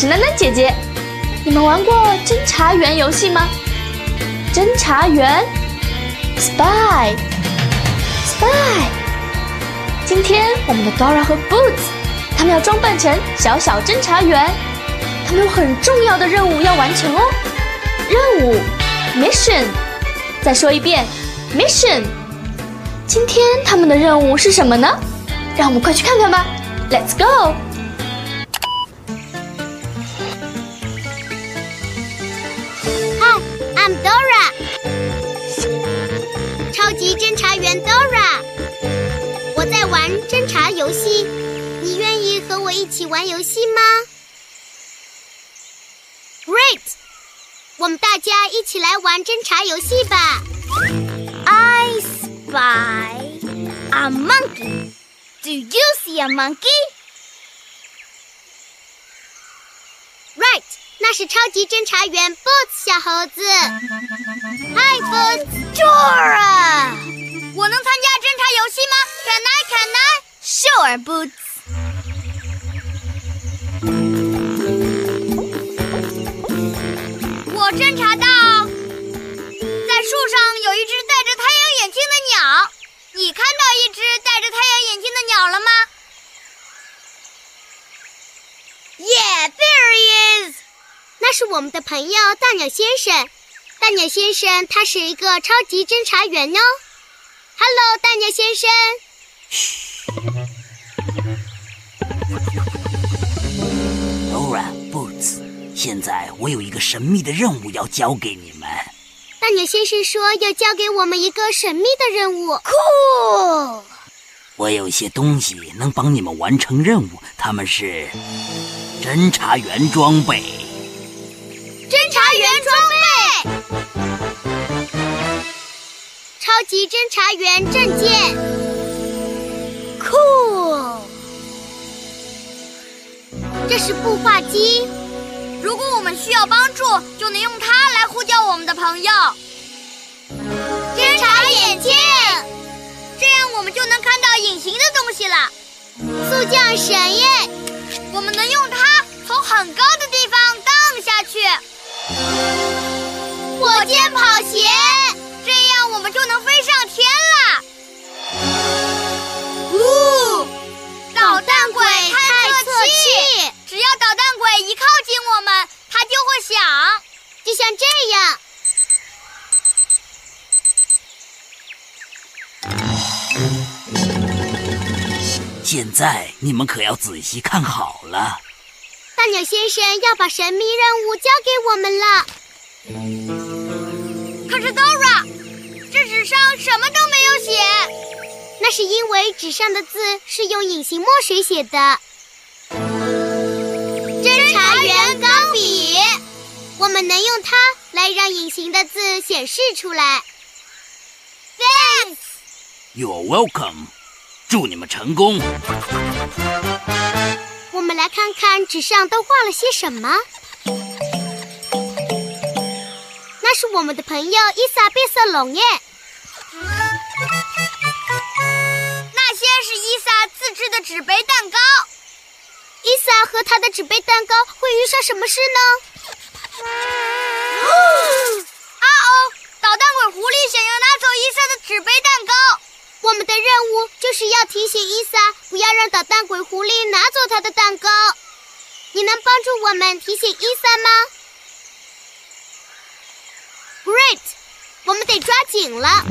是囡囡姐姐，你们玩过侦查员游戏吗？侦查员，spy，spy。今天我们的 Dora 和 Boots，他们要装扮成小小侦查员，他们有很重要的任务要完成哦。任务，mission。再说一遍，mission。今天他们的任务是什么呢？让我们快去看看吧。Let's go。侦查员 Dora，我在玩侦查游戏，你愿意和我一起玩游戏吗？Great，我们大家一起来玩侦查游戏吧。I spy a monkey. Do you see a monkey? Right，那是超级侦查员 Boots 小猴子。Hi Boots，Dora。我能参加侦查游戏吗？Can I? Can I? Sure, Boots. 我侦查到，在树上有一只戴着太阳眼镜的鸟。你看到一只戴着太阳眼镜的鸟了吗？Yeah, there is. 那是我们的朋友大鸟先生。大鸟先生，他是一个超级侦查员哦。Hello，大鸟先生。Dora，Boots，现在我有一个神秘的任务要交给你们。大鸟先生说要交给我们一个神秘的任务。Cool。我有一些东西能帮你们完成任务，他们是侦查员装备。侦查员装备。超级侦查员证件，cool。这是步话机，如果我们需要帮助，就能用它来呼叫我们的朋友。侦查眼镜，这样我们就能看到隐形的东西了。速降绳耶，我们能用它从很高的地方荡下去。火箭跑鞋。响，就像这样。现在你们可要仔细看好了。大鸟先生要把神秘任务交给我们了。可是 Dora 这。纸上什么都没有写，那是因为纸上的字是用隐形墨水写的。侦查员，我们能用它来让隐形的字显示出来。Thanks. You're welcome. 祝你们成功。我们来看看纸上都画了些什么。那是我们的朋友伊萨变色龙耶。那些是伊萨自制的纸杯蛋糕。伊萨和他的纸杯蛋糕会遇上什么事呢？啊哦！捣蛋鬼狐狸想要拿走伊莎的纸杯蛋糕。我们的任务就是要提醒伊莎不要让捣蛋鬼狐狸拿走她的蛋糕。你能帮助我们提醒伊莎吗？Great！我们得抓紧了。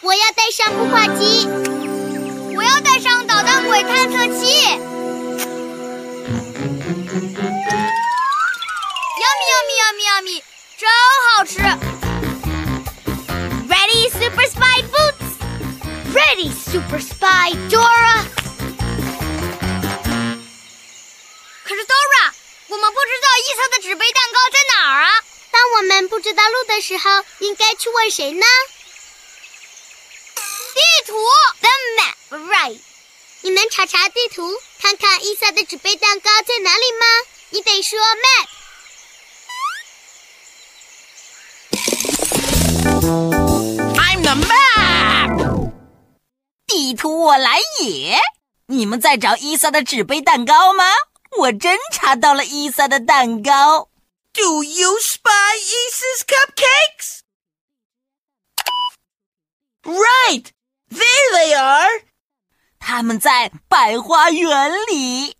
我要带上孵化机，我要带上捣蛋鬼探测器。Yummy yummy yummy 真好吃。Ready Super Spy Boots，Ready Super Spy Dora。可是 Dora，我们不知道异色的纸杯蛋糕在哪儿啊？当我们不知道路的时候，应该去问谁呢？地图，The map，right？你能查查地图，看看伊萨的纸杯蛋糕在哪里吗？你得说 map。I'm the map。地图我来也。你们在找伊萨的纸杯蛋糕吗？我真查到了伊萨的蛋糕。Do you spy Isa's cupcakes? Right, there they are. 他们在百花园里。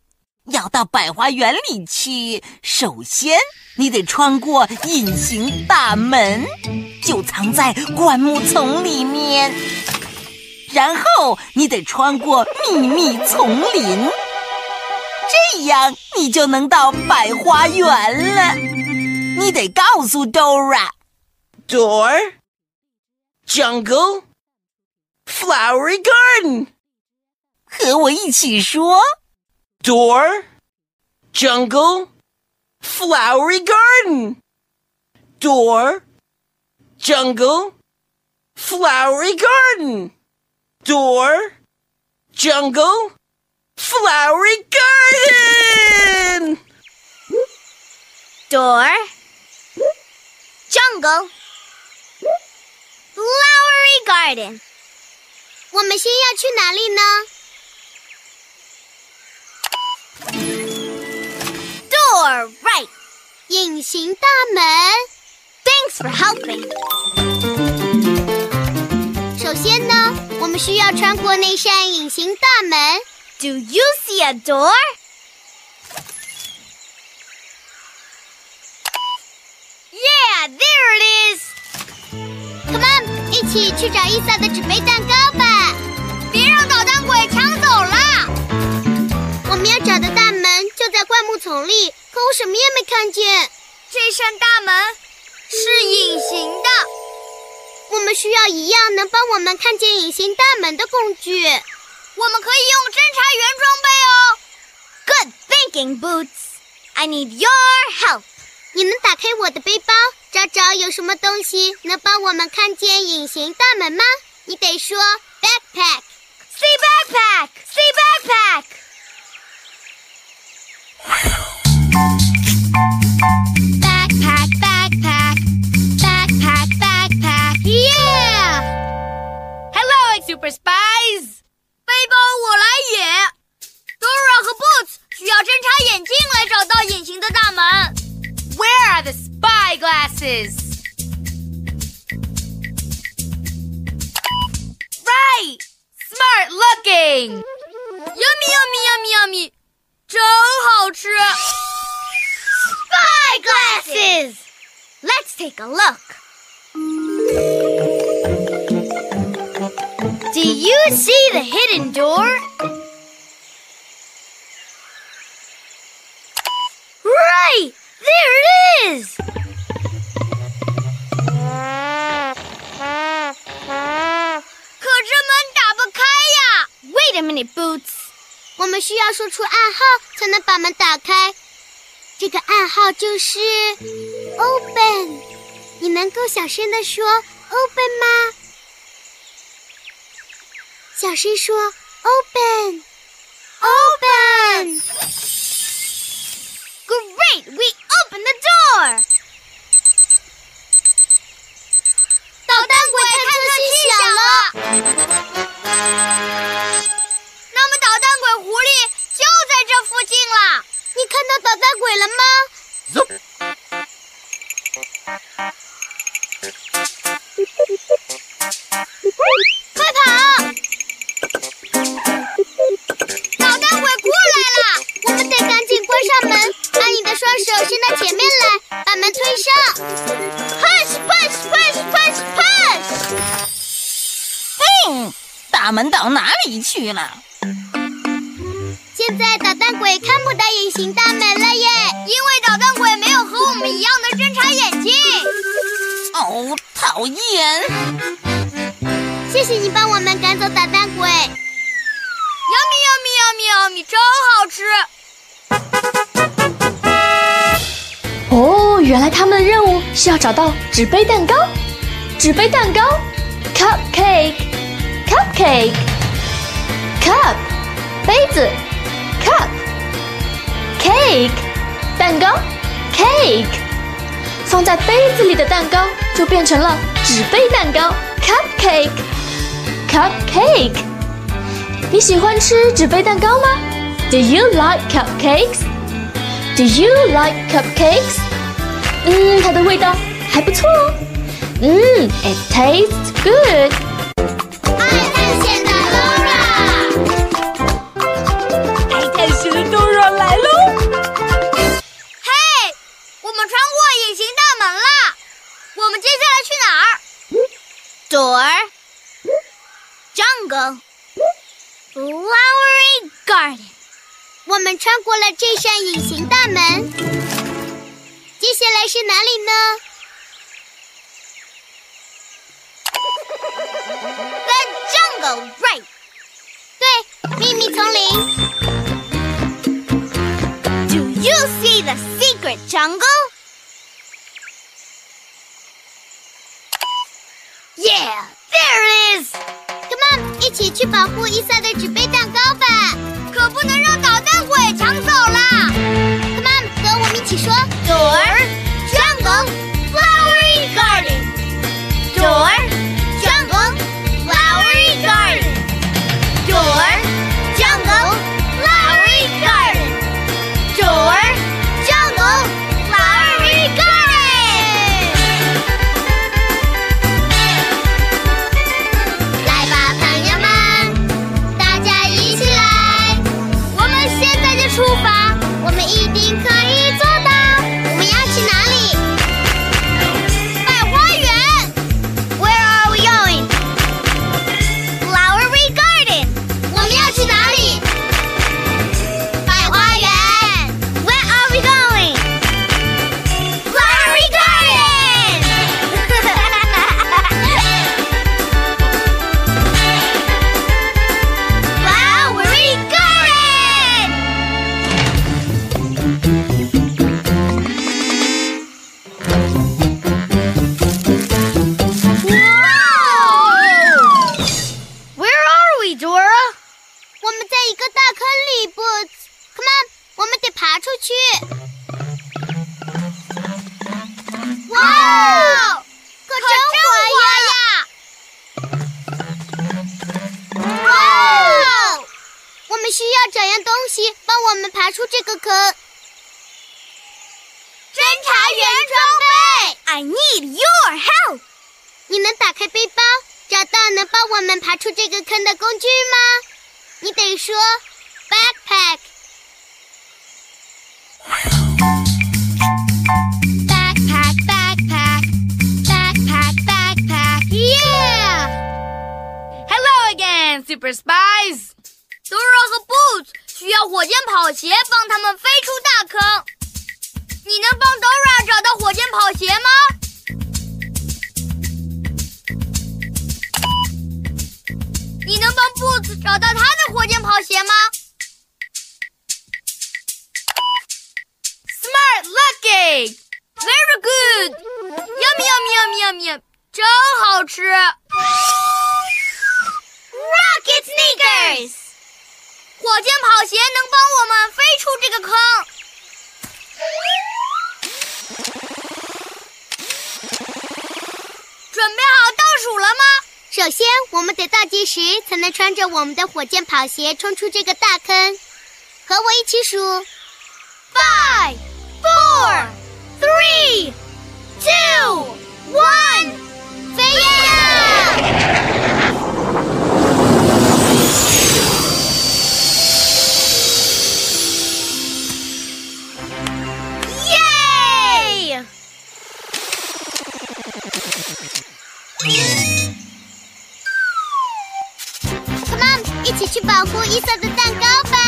要到百花园里去，首先你得穿过隐形大门，就藏在灌木丛里面。然后你得穿过秘密丛林，这样你就能到百花园了。你得告诉 Dora，door jungle flowery garden，和我一起说。Door, jungle, flowery garden. Door, jungle, flowery garden. Door, jungle, flowery garden. Door, jungle, flowery garden. 我们先要去哪里呢 ？Door right，隐形大门。Thanks for helping。首先呢，我们需要穿过那扇隐形大门。Do you see a door? Yeah, there it is. Come on，一起去找伊萨的纸杯蛋糕吧。别让捣蛋鬼抢。我们要找的大门就在灌木丛里，可我什么也没看见。这扇大门是隐形的，我们需要一样能帮我们看见隐形大门的工具。我们可以用侦查员装备哦。Good thinking, Boots. I need your help. 你能打开我的背包，找找有什么东西能帮我们看见隐形大门吗？你得说 backpack. See backpack. See backpack. Backpack, backpack, backpack, backpack. Yeah! Hello, Super Spies. 背包我来也。Dora 和 Boots 需要侦察眼镜来找到隐形的大门。Where are the spy glasses? Right! Smart looking! Yummy, yummy, yummy, yummy. 真好吃。 Spy glasses! Let's take a look. Do you see the hidden door? Right! There it is! Wait a minute, Boots. 我们需要说出暗号才能把门打开。这个暗号就是 open。你能够小声的说 open 吗？小声说 open。Open! Great! We open the door! 看到捣蛋鬼了吗？快跑！捣蛋鬼过来了，我们得赶紧关上门。把你的双手伸到前面来，把门推上。Push push push push push。嘿，大门到哪里去了？现在捣蛋鬼看不到隐形大门了耶，因为捣蛋鬼没有和我们一样的侦察眼睛。哦，讨厌！谢谢你帮我们赶走捣蛋鬼。喵咪喵咪喵咪喵咪，真好吃！哦，原来他们的任务是要找到纸杯蛋糕。纸杯蛋糕，cupcake，cupcake，cup，杯子，cup，cake，蛋糕，cake，放在杯子里的蛋糕就变成了纸杯蛋糕，cupcake，cupcake。你喜欢吃纸杯蛋糕吗？Do you like cupcakes？Do you like cupcakes？嗯，它的味道还不错哦。嗯，It tastes good。爱探险门了，我们接下来去哪儿？Door，jungle，flowery garden。我们穿过了这扇隐形大门，接下来是哪里呢？Right，对，秘密丛林。Do you see the secret jungle? 去保护伊萨的纸杯蛋说 backpack。backpack backpack backpack backpack yeah Hello again, super spies. Dora 和 Boots 需要火箭跑鞋帮他们飞出大坑。你能帮 Dora 找到火箭跑鞋吗？你能帮 Boots 找到他的火箭跑鞋吗？Smart, lucky, very good，Yum yum yum yum yum，真好吃。Rocket sneakers，火箭跑鞋能帮我们飞出这个坑。准备好倒数了吗？首先，我们得倒计时才能穿着我们的火箭跑鞋冲出这个大坑。和我一起数：five, four, three, two, one，飞呀！去保护伊萨的蛋糕吧！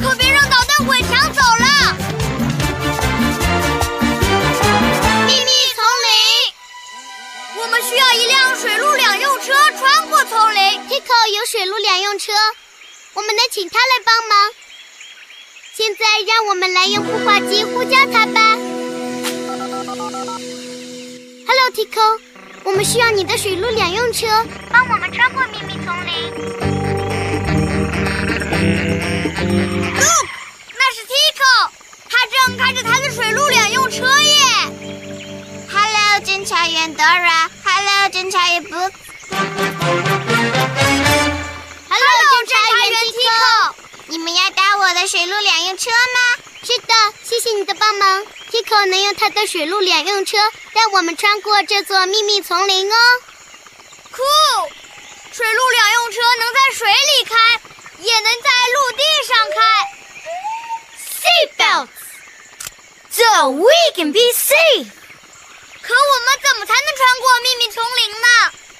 可别让捣蛋鬼抢走了！秘密丛林，我们需要一辆水陆两用车穿过丛林。Tico 有水陆两用车，我们能请他来帮忙。现在让我们来用孵化机呼叫他吧。Hello Tico，我们需要你的水陆两用车，帮我们穿过秘密丛林。正开着他的水陆两用车耶。Hello，侦查员 Dora。Hello，侦查员 Book。Hello，侦查员 Tico。你们要搭我的水陆两用车吗？是的，谢谢你的帮忙。Tico 能用他的水陆两用车带我们穿过这座秘密丛林哦。Cool，水陆两用车能在水里开，也能在陆地上开。Seatbelts，so we can be safe。可我们怎么才能穿过秘密丛林呢？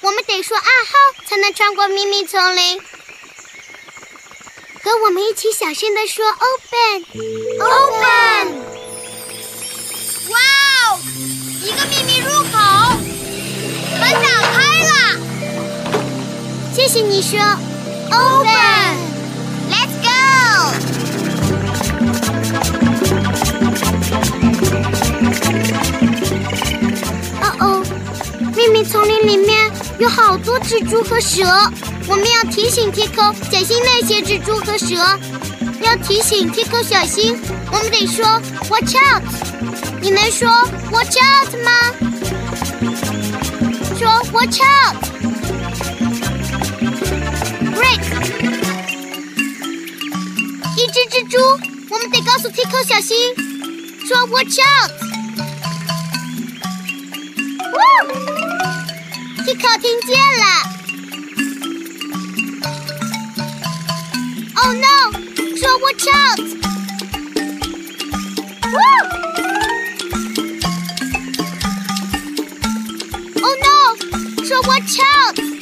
我们得说暗号才能穿过秘密丛林。和我们一起小声的说 “open”，open。哇哦，一个秘密入口，门打开了。谢谢你说 “open”，Let's 秘密丛林里面有好多蜘蛛和蛇，我们要提醒 Tico 小心那些蜘蛛和蛇。要提醒 Tico 小心，我们得说 “watch out”。你能说 “watch out” 吗？说 “watch out”。Great！一只蜘蛛，我们得告诉 Tico 小心，说 “watch out”。Tico 听见了。Oh no！so “watch out”。Oh no！so “watch out”。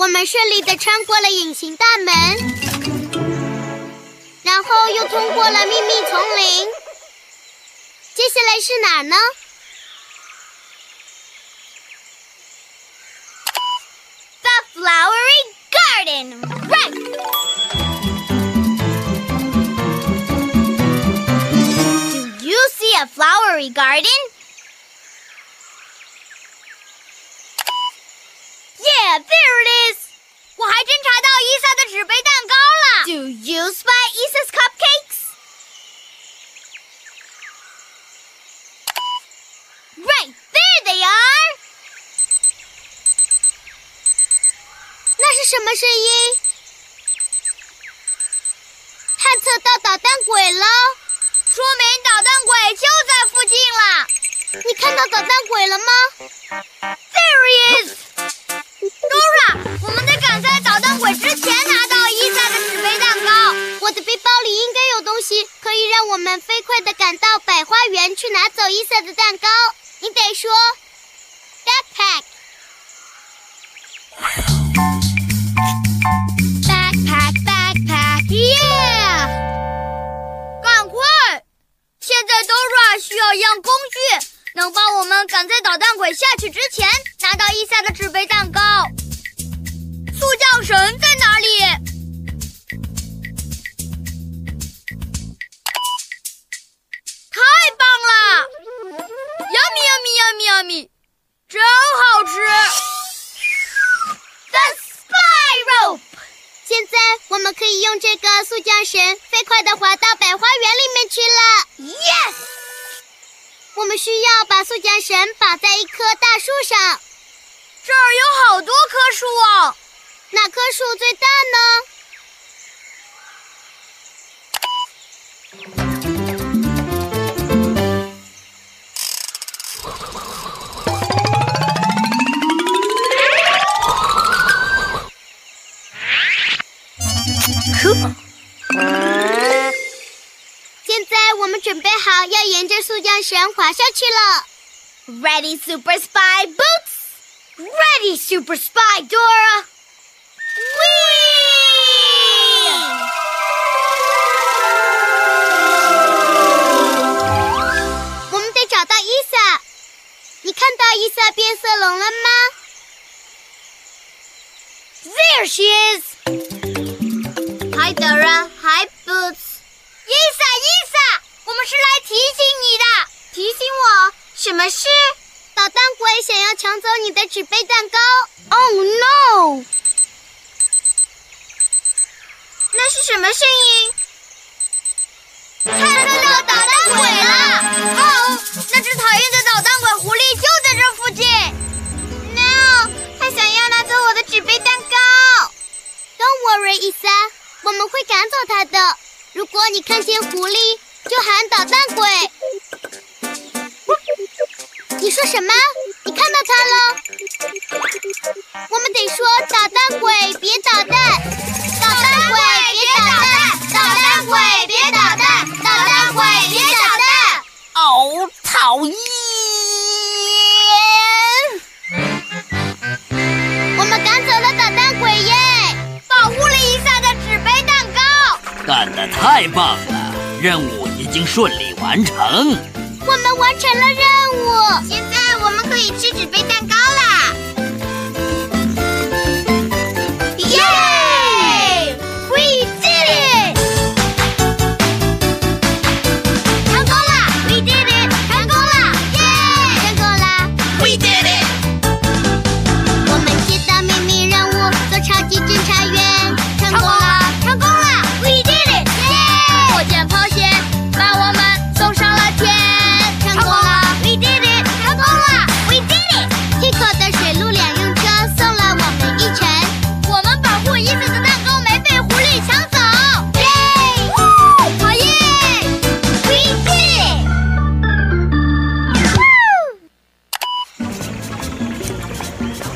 我们顺利的穿过了隐形大门，然后又通过了秘密丛林。接下来是哪儿呢？The flowery garden. Right. Do you see a flowery garden? Yeah, there it is. 我还侦查到伊萨的纸杯蛋糕了。Do you spy Isa's cupcakes? Right, there they are. 那是什么声音？探测到捣蛋鬼了！说明捣蛋鬼就在附近了。你看到捣蛋鬼了吗？There he is. Dora，我们得赶在捣蛋鬼之前拿到伊萨的纸杯蛋糕。我的背包里应该有东西，可以让我们飞快的赶到百花园去拿走伊萨的蛋糕。你得说 backpack。Backpack, backpack, yeah！赶快！现在 Dora 需要一样工具，能帮我们赶在捣蛋鬼下去之前拿到伊萨的纸杯蛋糕。速降神在现在我们准备好要沿着速降绳滑下去了。Ready, Super Spy Boots! Ready, Super Spy Dora! Wee! 我们得找到伊萨。你看到伊萨变色龙了吗 There she is! Hi Dora, Hi Boots. 伊萨，伊萨，我们是来提醒你的。提醒我什么事？捣蛋鬼想要抢走你的纸杯蛋糕。Oh no！那是什么声音？看到捣蛋鬼了！哦，那只讨厌的捣蛋鬼狐狸就在这附近。No，他想要拿走我的纸杯蛋糕。Don't worry，伊萨，我们会赶走他的。如果你看见狐狸，就喊捣蛋鬼。你说什么？你看到他了？我们得说捣蛋鬼别捣蛋，捣蛋鬼别捣蛋，捣蛋鬼别捣蛋，捣蛋鬼别捣蛋。哦，讨厌！干得太棒了，任务已经顺利完成。我们完成了任务，现在我们可以吃纸杯蛋糕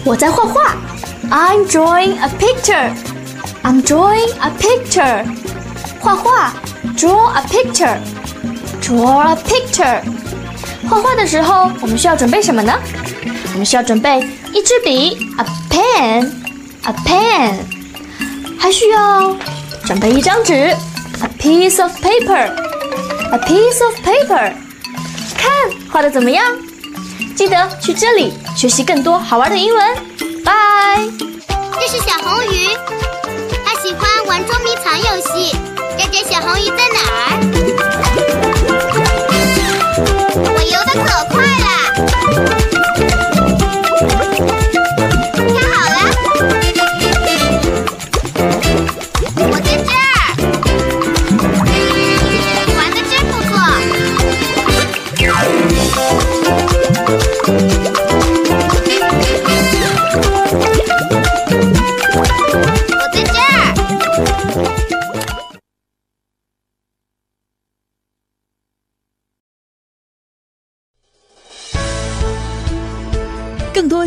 我在画画，I'm drawing a picture. I'm drawing a picture. 画画，draw a picture. Draw a picture. 画画的时候，我们需要准备什么呢？我们需要准备一支笔，a pen, a pen，还需要准备一张纸，a piece of paper, a piece of paper。看画的怎么样？记得去这里学习更多好玩的英文。拜。这是小红鱼，它喜欢玩捉迷藏游戏。这只小红鱼在哪儿？